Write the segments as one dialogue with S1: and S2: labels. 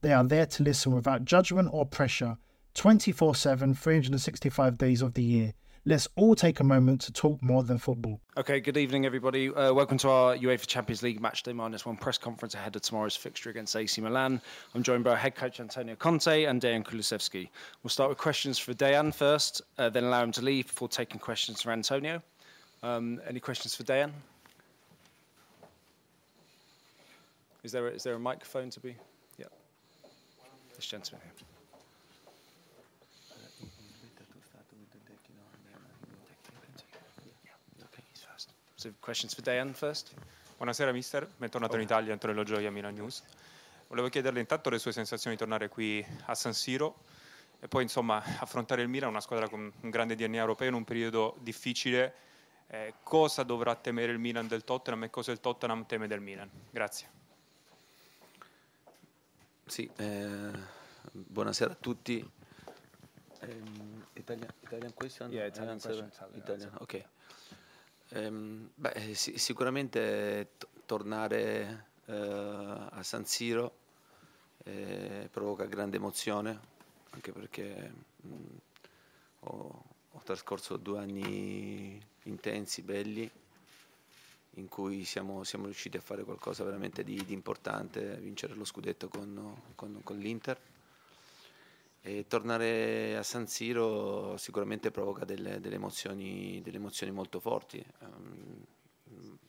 S1: They are there to listen without judgment or pressure 24 7, 365 days of the year. Let's all take a moment to talk more than football.
S2: Okay, good evening, everybody. Uh, welcome to our UEFA Champions League Matchday Minus One press conference ahead of tomorrow's fixture against AC Milan. I'm joined by our head coach Antonio Conte and Dejan Kulusevski. We'll start with questions for Dejan first, uh, then allow him to leave before taking questions from Antonio. Um, any questions for Dejan? Is there, a, is there a microphone to be? This gentleman here. So questions for Dejan first?
S3: Buonasera mister, bentornato in Italia, Antonello Gioia, Milan News. Volevo chiederle intanto le sue sensazioni di tornare qui a San Siro e poi insomma affrontare il Milan, una squadra con un grande DNA europeo in un periodo difficile. Eh, cosa dovrà temere il Milan del Tottenham e cosa il Tottenham teme del Milan? Grazie.
S4: Sì, eh, buonasera a tutti. Eh, Italian, Italian question?
S2: Yeah, Italian
S4: Answer?
S2: question, Italian
S4: ok. Ehm, beh, eh, sì- sicuramente tornare eh, a San Siro eh, provoca grande emozione, anche perché mh, ho, ho trascorso due anni intensi, belli, in cui siamo, siamo riusciti a fare qualcosa veramente di, di importante, vincere lo scudetto con, con- con l'Inter. E tornare a San Siro sicuramente provoca delle, delle emozioni, delle emozioni molto forti. Ehm,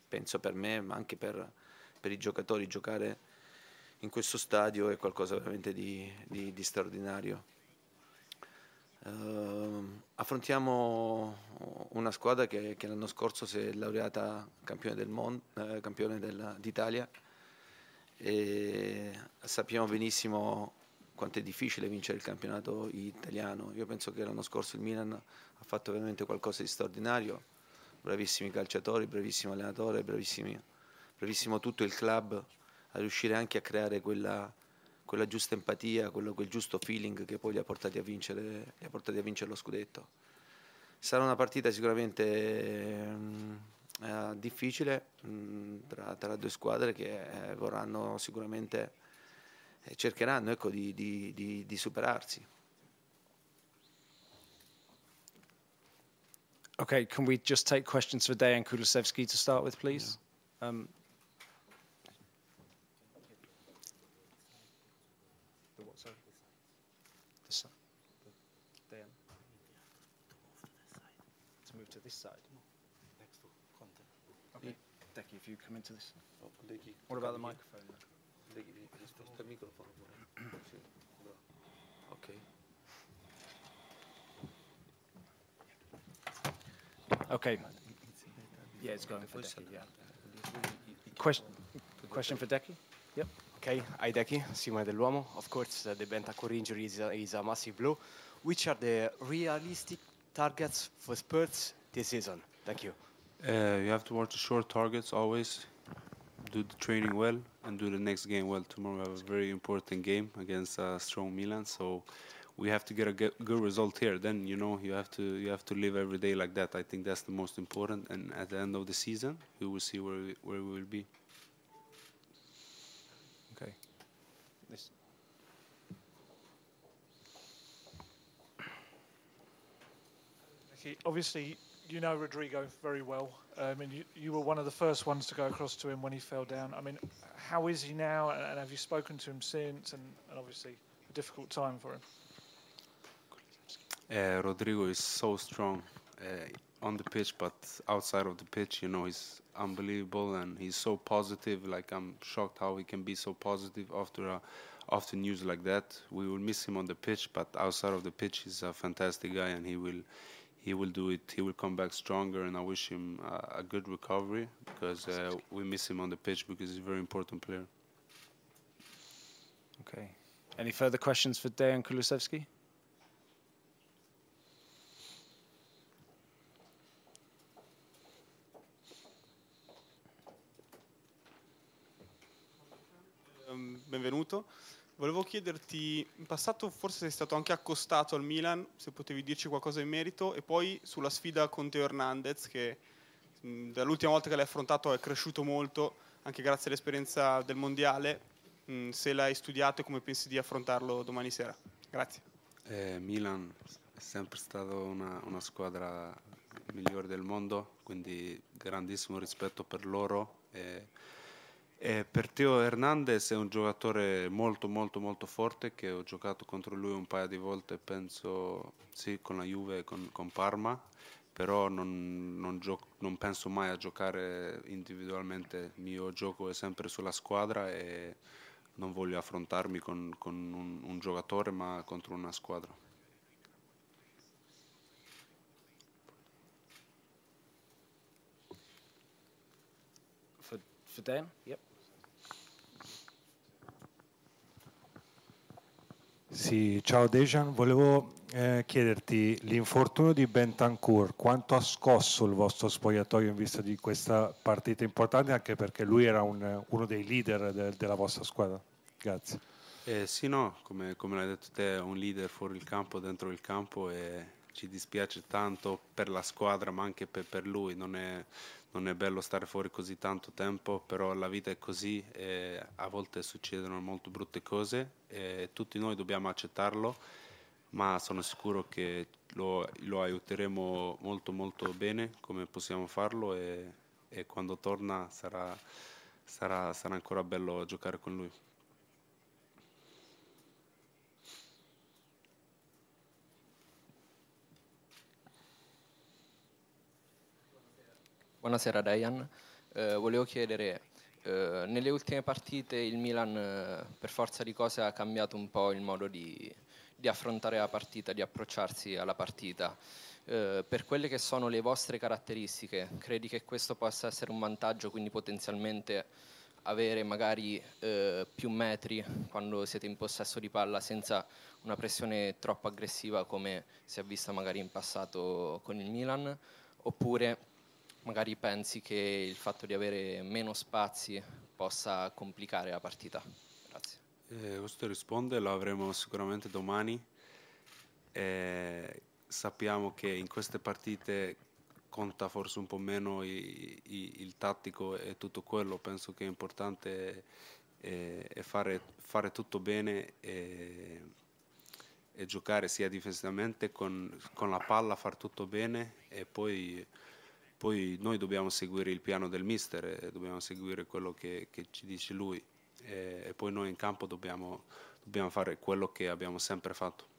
S4: penso per me, ma anche per, per i giocatori, giocare in questo stadio è qualcosa veramente di, di- di straordinario. Ehm, affrontiamo una squadra che, che l'anno scorso si è laureata campione, del mon- eh, campione d'Italia e sappiamo benissimo quanto è difficile vincere il campionato italiano. Io penso che l'anno scorso il Milan ha fatto veramente qualcosa di straordinario, bravissimi calciatori, bravissimo allenatore, bravissimo tutto il club a riuscire anche a creare quella, quella giusta empatia, quello- quel giusto feeling che poi li ha portati a vincere, li ha portati a vincere lo scudetto. Sarà una partita sicuramente mm, eh, difficile mm, tra, tra due squadre che eh, vorranno sicuramente eh, cercheranno ecco, di, di- di- di superarsi.
S2: Okay, can we just take questions for Dejan Kulusevski to start with, please? Um, you come into this. What about the microphone?
S4: Ok.
S2: Okay. Yeah, it's going for Decky, yeah. Question, question for Decky? Yep.
S5: Okay, hi Deki, Simone dell'Uomo. Of course, uh, the Bentancur injury is a, is a massive blow. Which are the realistic targets for Spurs this season? Thank you.
S6: Uh, you have to watch the short targets always. Do the training well and do the next game well. Tomorrow we have a very important game against uh, strong Milan, so we have to get a ge- good result here. Then you know you have to you have to live every day like that. I think that's the most important. And at the end of the season, we will see where we, where we will be.
S2: Okay. This.
S7: Ricky, obviously you know Rodrigo very well. I mean, you, you were one of the first ones to go across to him when he fell down. I mean, how is he now? And, have you spoken to him since? And, and, obviously, a difficult time for him.
S6: Uh, Rodrigo is so strong uh, on the pitch, but outside of the pitch, you know, he's unbelievable and he's so positive. Like I'm shocked how he can be so positive after a, after news like that. We will miss him on the pitch, but outside of the pitch, he's a fantastic guy and he will he will do it. He will come back stronger, and I wish him a, a good recovery because uh, we miss him on the pitch because he's a very important player.
S2: Okay. Any further questions for Dejan Kulusevski?
S3: Um, benvenuto. Volevo chiederti, in passato forse sei stato anche accostato al Milan, se potevi dirci qualcosa in merito, e poi sulla sfida con Teo Hernandez, che mh, dall'ultima volta che l'hai affrontato è cresciuto molto, anche grazie all'esperienza del Mondiale, mh, se l'hai studiato e come pensi di affrontarlo domani sera. Grazie.
S6: Eh, Milan è sempre stata una, una squadra migliore del mondo, quindi grandissimo rispetto per loro. Eh, e per Teo Hernandez è un giocatore molto molto molto forte che ho giocato contro lui un paio di volte, penso sì, con la Juve e con, con, Parma, però non, non, non, penso mai a giocare individualmente, il mio gioco è sempre sulla squadra e non voglio affrontarmi con, con un, un giocatore ma contro una squadra.
S2: For, Dan? Yep.
S8: Sì, ciao Dejan, volevo eh, chiederti l'infortunio di Bentancur, quanto ha scosso il vostro spogliatoio in vista di questa partita importante, anche perché lui era un, uno dei leader de, della vostra squadra. Grazie.
S6: Eh, sì, no, come, come l'hai detto te, è un leader fuori il campo, dentro il campo e ci dispiace tanto per la squadra, ma anche per, per lui. Non è, non è bello stare fuori così tanto tempo, però la vita è così e a volte succedono molto brutte cose e tutti noi dobbiamo accettarlo, ma sono sicuro che lo, lo aiuteremo molto molto bene come possiamo farlo e, e quando torna sarà, sarà, sarà ancora bello giocare con lui.
S9: Buonasera Diane, eh, volevo chiedere, eh, nelle ultime partite il Milan eh, per forza di cose ha cambiato un po' il modo di, di affrontare la partita, di approcciarsi alla partita. Eh, per quelle che sono le vostre caratteristiche, credi che questo possa essere un vantaggio, quindi potenzialmente avere magari eh, più metri quando siete in possesso di palla senza una pressione troppo aggressiva come si è vista magari in passato con il Milan? Oppure magari pensi che il fatto di avere meno spazi possa complicare la partita? Grazie.
S6: Eh, questo risponde, lo avremo sicuramente domani. Eh, sappiamo che in queste partite conta forse un po' meno i, i, il tattico e tutto quello, penso che è importante eh, fare, fare, tutto bene e, e giocare sia difensivamente con, con, la palla, fare tutto bene e poi poi noi dobbiamo seguire il piano del mister, dobbiamo seguire quello che, che ci dice lui e, e, poi noi in campo dobbiamo, dobbiamo fare quello che abbiamo sempre fatto.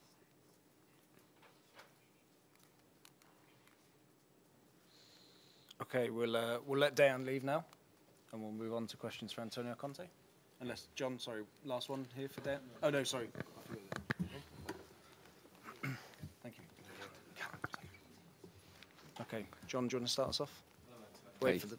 S2: Okay, we'll uh, we'll let Dejan leave now, and we'll move on to questions for Antonio Conte. Unless John, sorry, last one here for Dejan. Oh no, sorry. Okay, John, do you want to start us off? Wait
S10: okay.
S2: for the.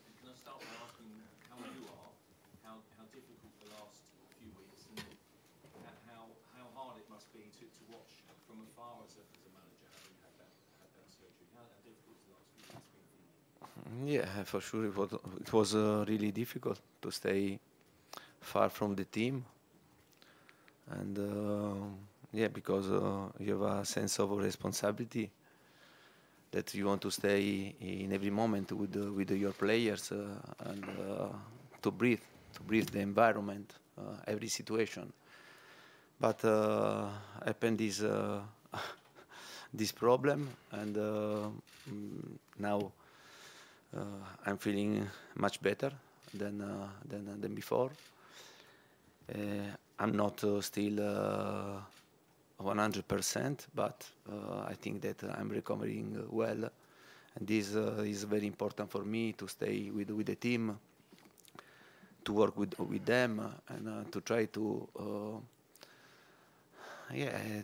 S4: Yeah, for sure it was, it was uh, really difficult to stay far from the team. And uh, yeah, because uh, you have a sense of responsibility that you want to stay in every moment with uh, with your players uh, and uh, to breathe to breathe the environment every situation but happened is this problem, and uh, mm, now uh, I'm feeling much better than uh, than than before. Uh, I'm not uh, still 100%, but uh, I think that uh, I'm recovering uh, well, and this is very important for me to stay with with the team, to work with with them, and to try to yeah,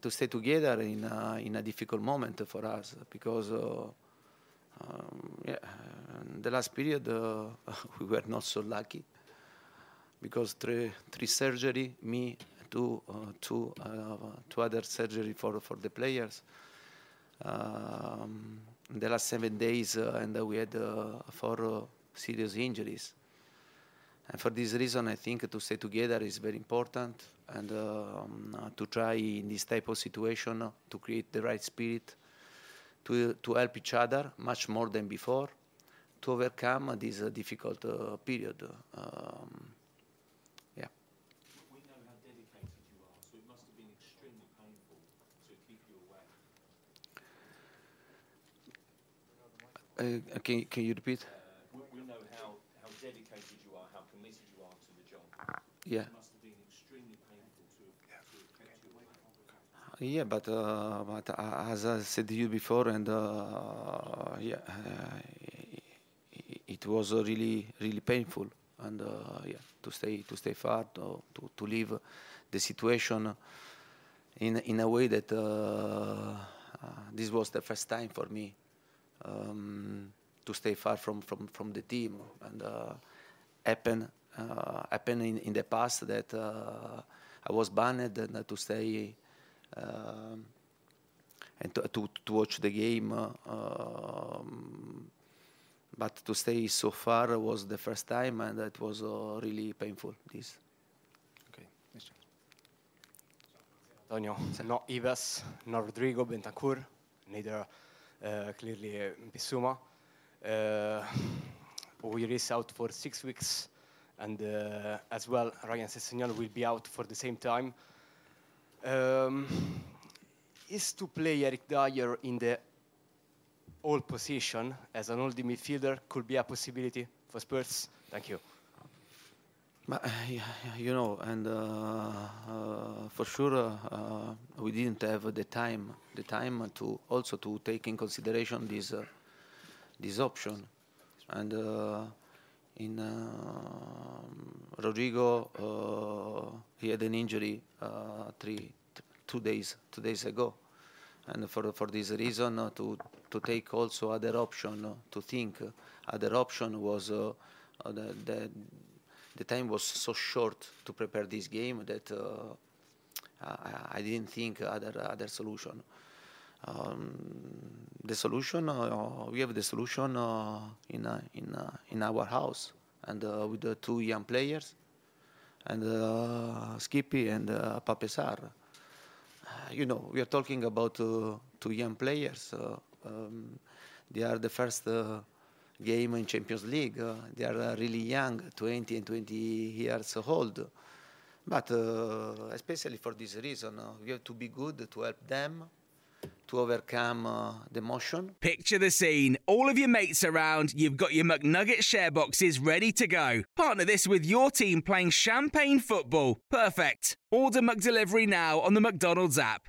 S4: to stay together in a, in a difficult moment for us because uh, um, yeah, the last period uh, we were not so lucky because three three surgery, me, two uh, two uh, two other surgery for for the players. Um, the last seven days, uh, and we had four serious injuries. And for this reason, I think to stay together is very important and um, to try in this type of situation to create the right spirit to, to help each other much more than before to overcome this difficult uh, period. Um, yeah.
S10: We know how dedicated you are, so it must have been extremely painful to keep you
S4: away. Uh, can, can you repeat?
S10: We, we, know how, how dedicated you are, how committed you are to the job.
S4: Yeah. Yeah, but uh, but uh, as I said to you before, and uh, yeah, it was really really painful, and yeah, to stay to stay far, to to, to leave the situation in in a way that this was the first time for me um, to stay far from from from the team, and happen uh, happened in, in the past that uh, I was banned and to stay um, and to, to, to, watch the game. Um, but to stay so far was the first time, and it was uh, really painful. This.
S5: Okay, Antonio, not Ives, not Rodrigo Bentancur, neither uh, clearly uh, Bissouma. Uh, is out for six weeks, and uh, as well, Ryan Sessegnon will be out for the same time. Um, is to play Eric Dier in the old position as an old midfielder could be a possibility for Spurs? Thank you.
S4: Uh, you know, and uh, uh, for sure uh, we didn't have the time, the time to also to take in consideration this this option, and in Rodrigo he had an injury three two days two days ago, and for for this reason uh, to to take also other option uh, to think other option was the, the time was so short to prepare this game that I, I, didn't think other other solution. Um, the solution uh, we have the solution uh, in uh, in in our house and with the two young players and Skippy and uh, Papesar you know, we are talking about uh, two young players. Uh, um, they are the first uh, game in Champions League. they are really young, 20 and 20 years old. But especially for this reason, we have to be good to help them to overcome uh, the motion.
S11: Picture the scene. All of your mates around, you've got your McNugget share boxes ready to go. Partner this with your team playing champagne football. Perfect. Order McDelivery now on the McDonald's app.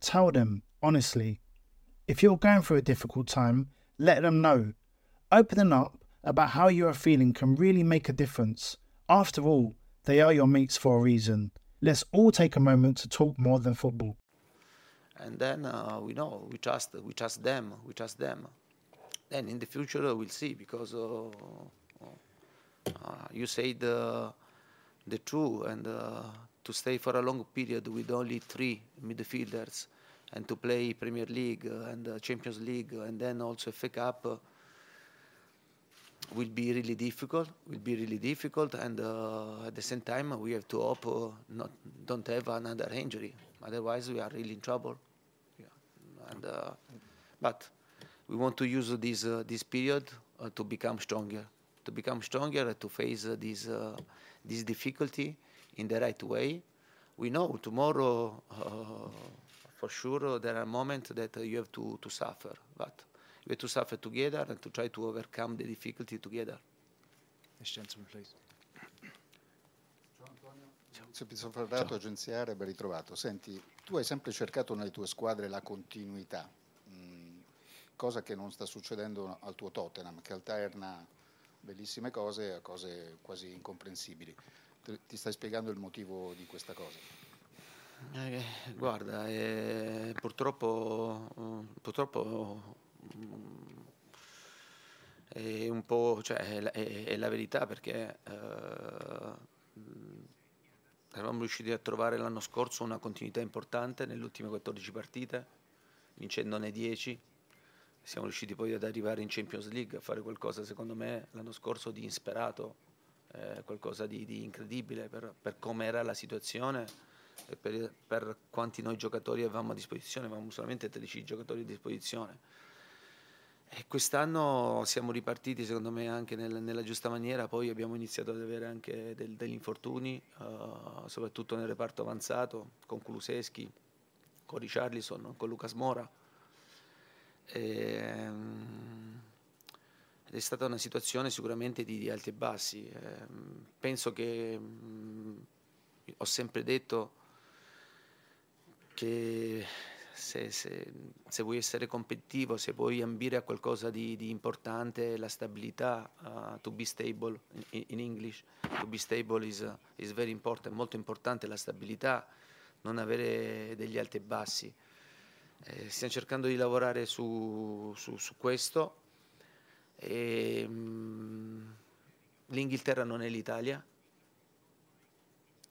S1: tell them honestly. If you're going through a difficult time, let them know. Opening up about how you are feeling can really make a difference. After all, they are your mates for a reason. Let's all take a moment to talk more than football.
S4: And then uh, we know we trust we trust them we trust them. Then in the future uh, we'll see because uh, uh you said the the true and uh, to stay for a long period with only three midfielders and to play Premier League and uh, Champions League and then also FA Cup uh, will be really difficult. Will be really difficult, and uh, at the same time we have to hope uh, not don't have another injury. Otherwise, we are really in trouble. Yeah. And uh, but we want to use this uh, this period uh, to become stronger, to become stronger, to face uh, this uh, this difficulty in the right way. We know tomorrow, uh, for sure, there are moments that uh, you have to, to suffer, but you have to suffer together and to try to overcome the difficulty together.
S12: This gentleman, please.
S13: Silvio Ferrato, Agenzia Aria, ben ritrovato. Senti, tu hai sempre cercato nelle tue squadre la continuità, mh, cosa che non sta succedendo al tuo Tottenham, che alterna bellissime cose a cose quasi incomprensibili. Ti stai spiegando il motivo di questa cosa?
S4: Eh, guarda, eh, purtroppo, purtroppo mm, è un po', cioè, è, la- è- è la verità perché eh, mm, eravamo riusciti a trovare l'anno scorso una continuità importante nelle ultime 14 partite, vincendone 10. Siamo riusciti poi ad arrivare in Champions League a fare qualcosa, secondo me, l'anno scorso di insperato, eh, qualcosa di, di incredibile per, per come era la situazione e per, per quanti noi giocatori avevamo a disposizione, avevamo solamente 13 giocatori a disposizione. E quest'anno siamo ripartiti secondo me anche nel- nella giusta maniera, poi abbiamo iniziato ad avere anche del- degli infortuni, eh, soprattutto nel reparto avanzato, con Kuluseschi, con Richarlison, con Lucas Mora. Ehm, Ed è stata una situazione sicuramente di, di alti e bassi. Ehm, penso che mm, ho sempre detto che se, se- se vuoi essere competitivo, se vuoi ambire a qualcosa di, di importante, la stabilità, uh, to be stable in, in English, to be stable is, uh, is very important, molto importante la stabilità, non avere degli alti e bassi. Eh, stiamo cercando di lavorare su, su- su questo. E, mm, L'Inghilterra non è l'Italia,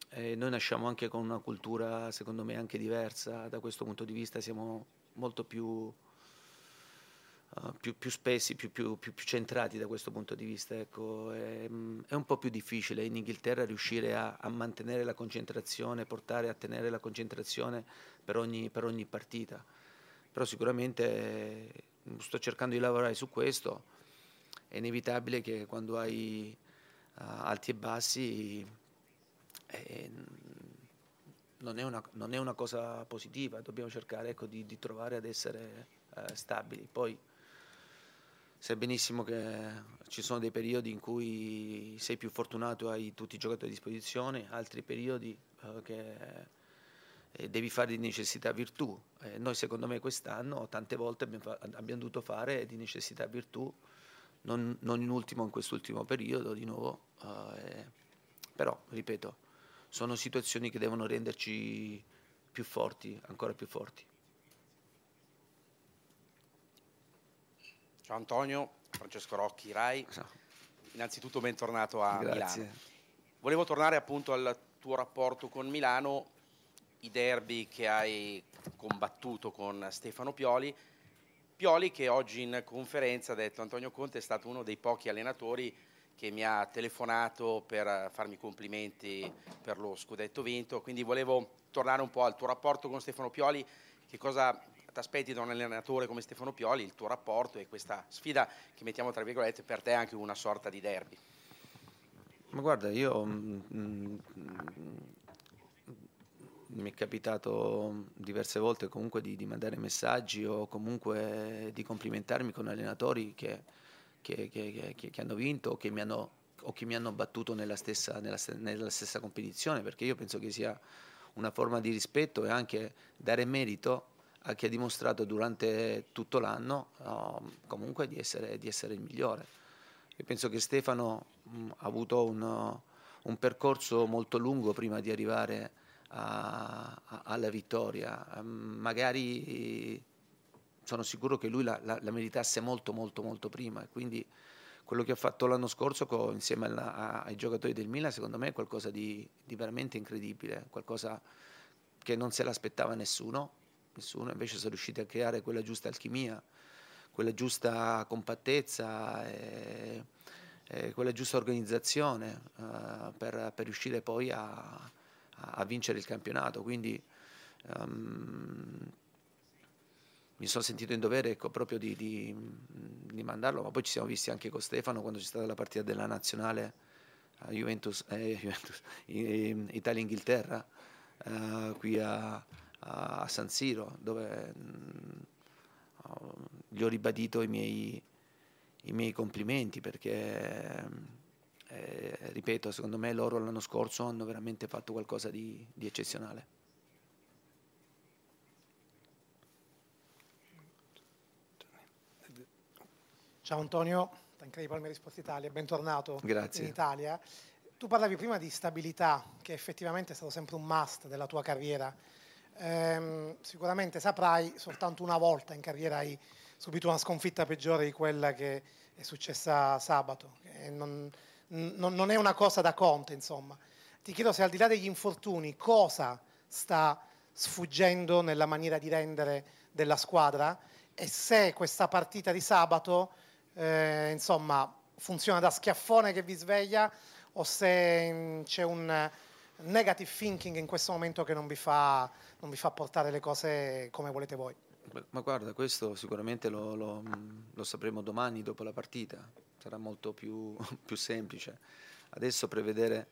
S4: e noi nasciamo anche con una cultura, secondo me, anche diversa da questo punto di vista, siamo molto più, eh, più, più spessi, più, più- centrati da questo punto di vista. Ecco. È, mm, è un po' più difficile in Inghilterra riuscire a, a mantenere la concentrazione, portare a tenere la concentrazione per ogni, per ogni partita. Però sicuramente eh, sto cercando di lavorare su questo. È inevitabile che quando hai eh, alti e bassi eh, non, è una, non è una cosa positiva, dobbiamo cercare ecco, di, di trovare ad essere eh, stabili. Poi sai benissimo che ci sono dei periodi in cui sei più fortunato, hai tutti i giocatori a disposizione, altri periodi eh, che devi fare di necessità virtù. Eh, noi secondo me quest'anno tante volte abbiamo, abbiamo dovuto fare di necessità virtù, non, non in ultimo in quest'ultimo periodo di nuovo, eh, però ripeto, sono situazioni che devono renderci più forti, ancora più forti.
S14: Ciao Antonio, Francesco Rocchi, Rai. Innanzitutto bentornato a
S4: Grazie.
S14: Milano. Volevo tornare appunto al tuo rapporto con Milano, i derby che hai combattuto con Stefano Pioli. Pioli che oggi in conferenza ha detto Antonio Conte è stato uno dei pochi allenatori che mi ha telefonato per farmi i complimenti per lo scudetto vinto, quindi volevo tornare un po' al tuo rapporto con Stefano Pioli, che cosa ti aspetti da un allenatore come Stefano Pioli, il tuo rapporto e questa sfida che mettiamo tra virgolette per te è anche una sorta di derby.
S4: Ma guarda, io mm, mm, mi è capitato diverse volte comunque di, di mandare messaggi o comunque di complimentarmi con allenatori che, che- che- che- hanno vinto o che mi hanno, mi hanno battuto nella stessa, nella nella stessa competizione, perché io penso che sia una forma di rispetto e anche dare merito a chi ha dimostrato durante tutto l'anno oh, comunque di essere, di essere il migliore. Io penso che Stefano mh, ha avuto un, un percorso molto lungo prima di arrivare a- a- alla vittoria. Ehm, magari sono sicuro che lui la, la- la meritasse molto molto molto prima quindi quello che ha fatto l'anno scorso co- insieme alla- a- ai giocatori del Milan secondo me è qualcosa di, di veramente incredibile, qualcosa che non se l'aspettava nessuno nessuno, invece sono riusciti a creare quella giusta alchimia, quella giusta compattezza e, e quella giusta organizzazione uh, per, per, riuscire poi a, a, vincere il campionato. Quindi um, mi sono sentito in dovere ecco, proprio di, di, di, mandarlo, ma poi ci siamo visti anche con Stefano quando c'è stata la partita della nazionale a Juventus, eh, Juventus Italia-Inghilterra, eh, qui a, a, San Siro, dove mh, gli ho ribadito i miei, i miei complimenti perché, eh, ripeto, secondo me loro l'anno scorso hanno veramente fatto qualcosa di, di eccezionale.
S15: Ciao Antonio, Tancredi Palmeri Sport Italia, bentornato
S4: Grazie.
S15: in Italia. Tu parlavi prima di stabilità, che effettivamente è stato sempre un must della tua carriera. Ehm, sicuramente saprai, soltanto una volta in carriera hai subito una sconfitta peggiore di quella che è successa sabato. Non, non, non, è una cosa da conto, insomma. Ti chiedo se al di là degli infortuni, cosa sta sfuggendo nella maniera di rendere della squadra e se questa partita di sabato eh, insomma, funziona da schiaffone che vi sveglia o se mm, c'è un negative thinking in questo momento che non vi fa, non vi fa portare le cose come volete voi.
S4: Ma guarda, questo sicuramente lo, lo, lo sapremo domani dopo la partita, sarà molto più, più, semplice. Adesso prevedere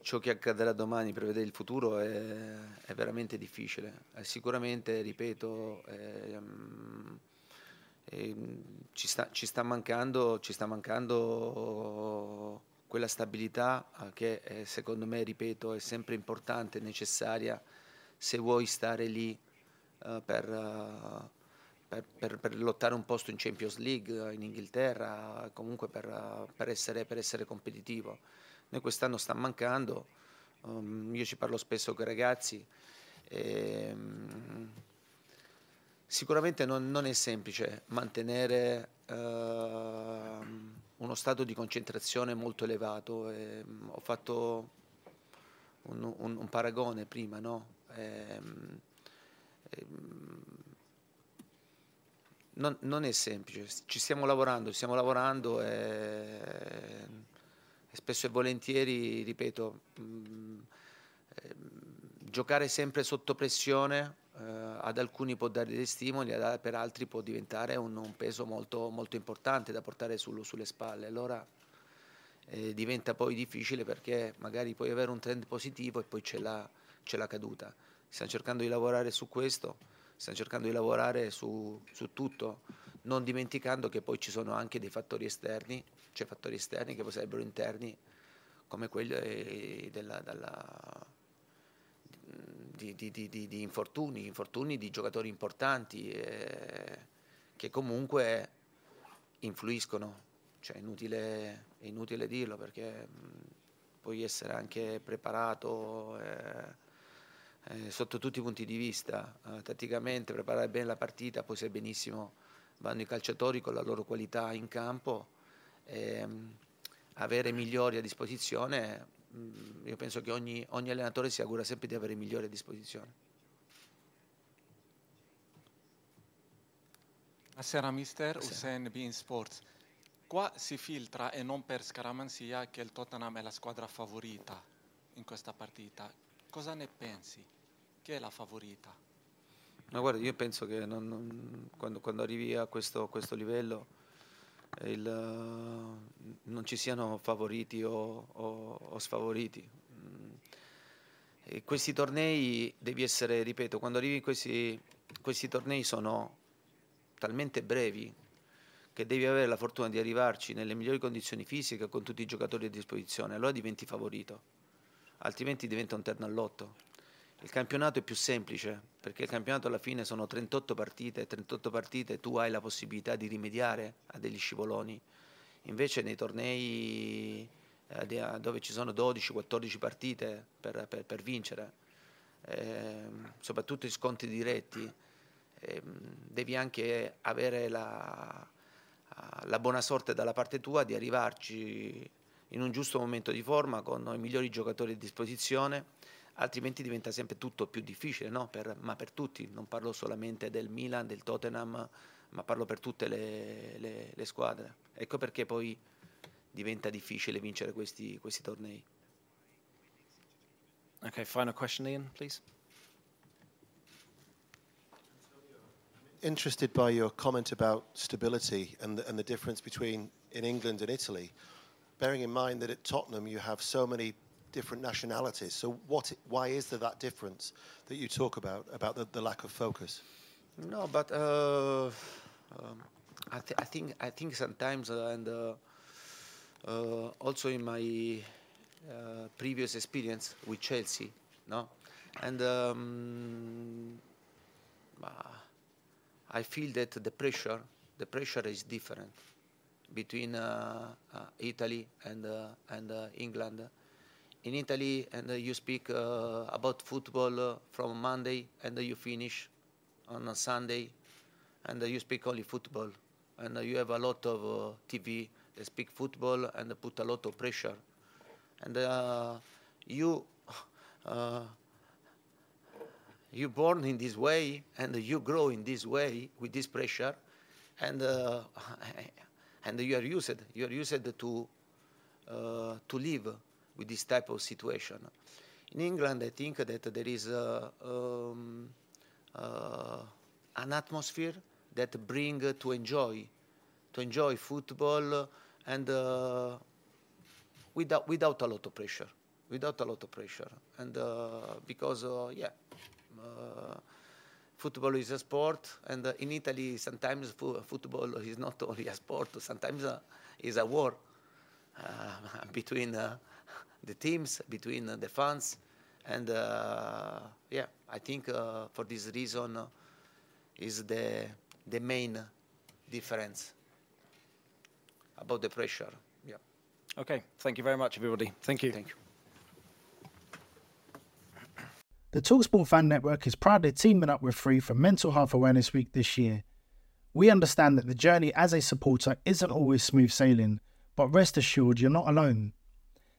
S4: ciò che accadrà domani, prevedere il futuro è, è veramente difficile. Eh, sicuramente, ripeto, eh, e ci, sta, ci, sta mancando, ci sta mancando quella stabilità eh, che eh, secondo me, ripeto, è sempre importante necessaria se vuoi stare lì uh, per, uh, per, per, per, lottare un posto in Champions League in Inghilterra, comunque per, per essere, essere, competitivo. Noi quest'anno sta mancando, um, io ci parlo spesso con i ragazzi. E, um, Sicuramente non, non, è semplice mantenere uh, uno stato di concentrazione molto elevato. E, um, ho fatto un, un, un paragone prima, no? e, e, non, non, è semplice, ci stiamo lavorando, stiamo lavorando e, spesso e volentieri, ripeto, mh, mm, giocare sempre sotto pressione eh, ad alcuni può dare dei stimoli, ad, per altri può diventare un, un peso molto, molto, importante da portare sul, sulle spalle. Allora eh, diventa poi difficile perché magari puoi avere un trend positivo e poi c'è la, la caduta. Stiamo cercando di lavorare su questo, stiamo cercando di lavorare su, su tutto, non dimenticando che poi ci sono anche dei fattori esterni, cioè fattori esterni che sarebbero interni, come quelli eh, della, della di, di, di, di, infortuni, infortuni di giocatori importanti eh, che comunque influiscono, cioè è inutile, è inutile dirlo perché mh, puoi essere anche preparato eh, eh, sotto tutti i punti di vista, eh, tatticamente preparare bene la partita, poi sai benissimo vanno i calciatori con la loro qualità in campo, ehm, avere migliori a disposizione Mm, io penso che ogni, ogni allenatore si augura sempre di avere migliori a disposizione.
S16: Buonasera mister, Hussein Bean Sports. Qua si filtra e non per scaramanzia che il Tottenham è la squadra favorita in questa partita. Cosa ne pensi? Chi è la favorita?
S4: Ma guarda, io penso che non, non, quando, quando, arrivi a questo, questo livello il, non ci siano favoriti o, o, o sfavoriti. Mm. E questi tornei devi essere, ripeto, quando arrivi in questi, questi tornei sono talmente brevi che devi avere la fortuna di arrivarci nelle migliori condizioni fisiche con tutti i giocatori a disposizione, allora diventi favorito, altrimenti diventa un terno all'otto. Il campionato è più semplice perché il campionato alla fine sono 38 partite, 38 partite tu hai la possibilità di rimediare a degli scivoloni. Invece nei tornei eh, dove ci sono 12-14 partite per, per, per vincere, eh, soprattutto i scontri diretti, eh, devi anche avere la, la buona sorte dalla parte tua di arrivarci in un giusto momento di forma con i migliori giocatori a disposizione altrimenti diventa sempre tutto più difficile, no? per, ma per tutti, non parlo solamente del Milan, del Tottenham, ma parlo per tutte le, le, le squadre. Ecco perché poi diventa difficile vincere questi, questi tornei.
S2: Okay, final question, Ian, please.
S17: Interested by your comment about stability and the, and the difference between in England and Italy, bearing in mind that at Tottenham you have so many different nationalities. So, what, why is there that difference that you talk about about the, the lack of focus?
S4: No, but uh, um, I, th- I think I think sometimes, uh, and uh, uh, also in my uh, previous experience with Chelsea, no, and um, uh, I feel that the pressure, the pressure is different between Italy and and England. In Italy, and you speak uh, about football uh, from Monday, and you finish on Sunday, and you speak only football, and you have a lot of uh, TV that speak football and put a lot of pressure, and you. You born in this way and you grow in this way with this pressure and uh, and you are used you are used to uh, to live with this type of situation. In england i think that there is uh, um, uh, an atmosphere that bring to enjoy to enjoy football and uh, without without a lot of pressure without a lot of pressure. And uh, because uh, yeah uh, football is a sport, and uh, in Italy, sometimes fo- football is not only a sport, sometimes uh, is a war uh, between uh, the teams, between uh, the fans, and uh, yeah, I think uh, for this reason uh, is the the main difference about the pressure. Yeah.
S2: Okay, thank you very much, everybody. Thank you.
S4: Thank you.
S1: The Talksport Fan Network is proudly teaming up with Free for Mental Health Awareness Week this year. We understand that the journey as a supporter isn't always smooth sailing, but rest assured you're not alone.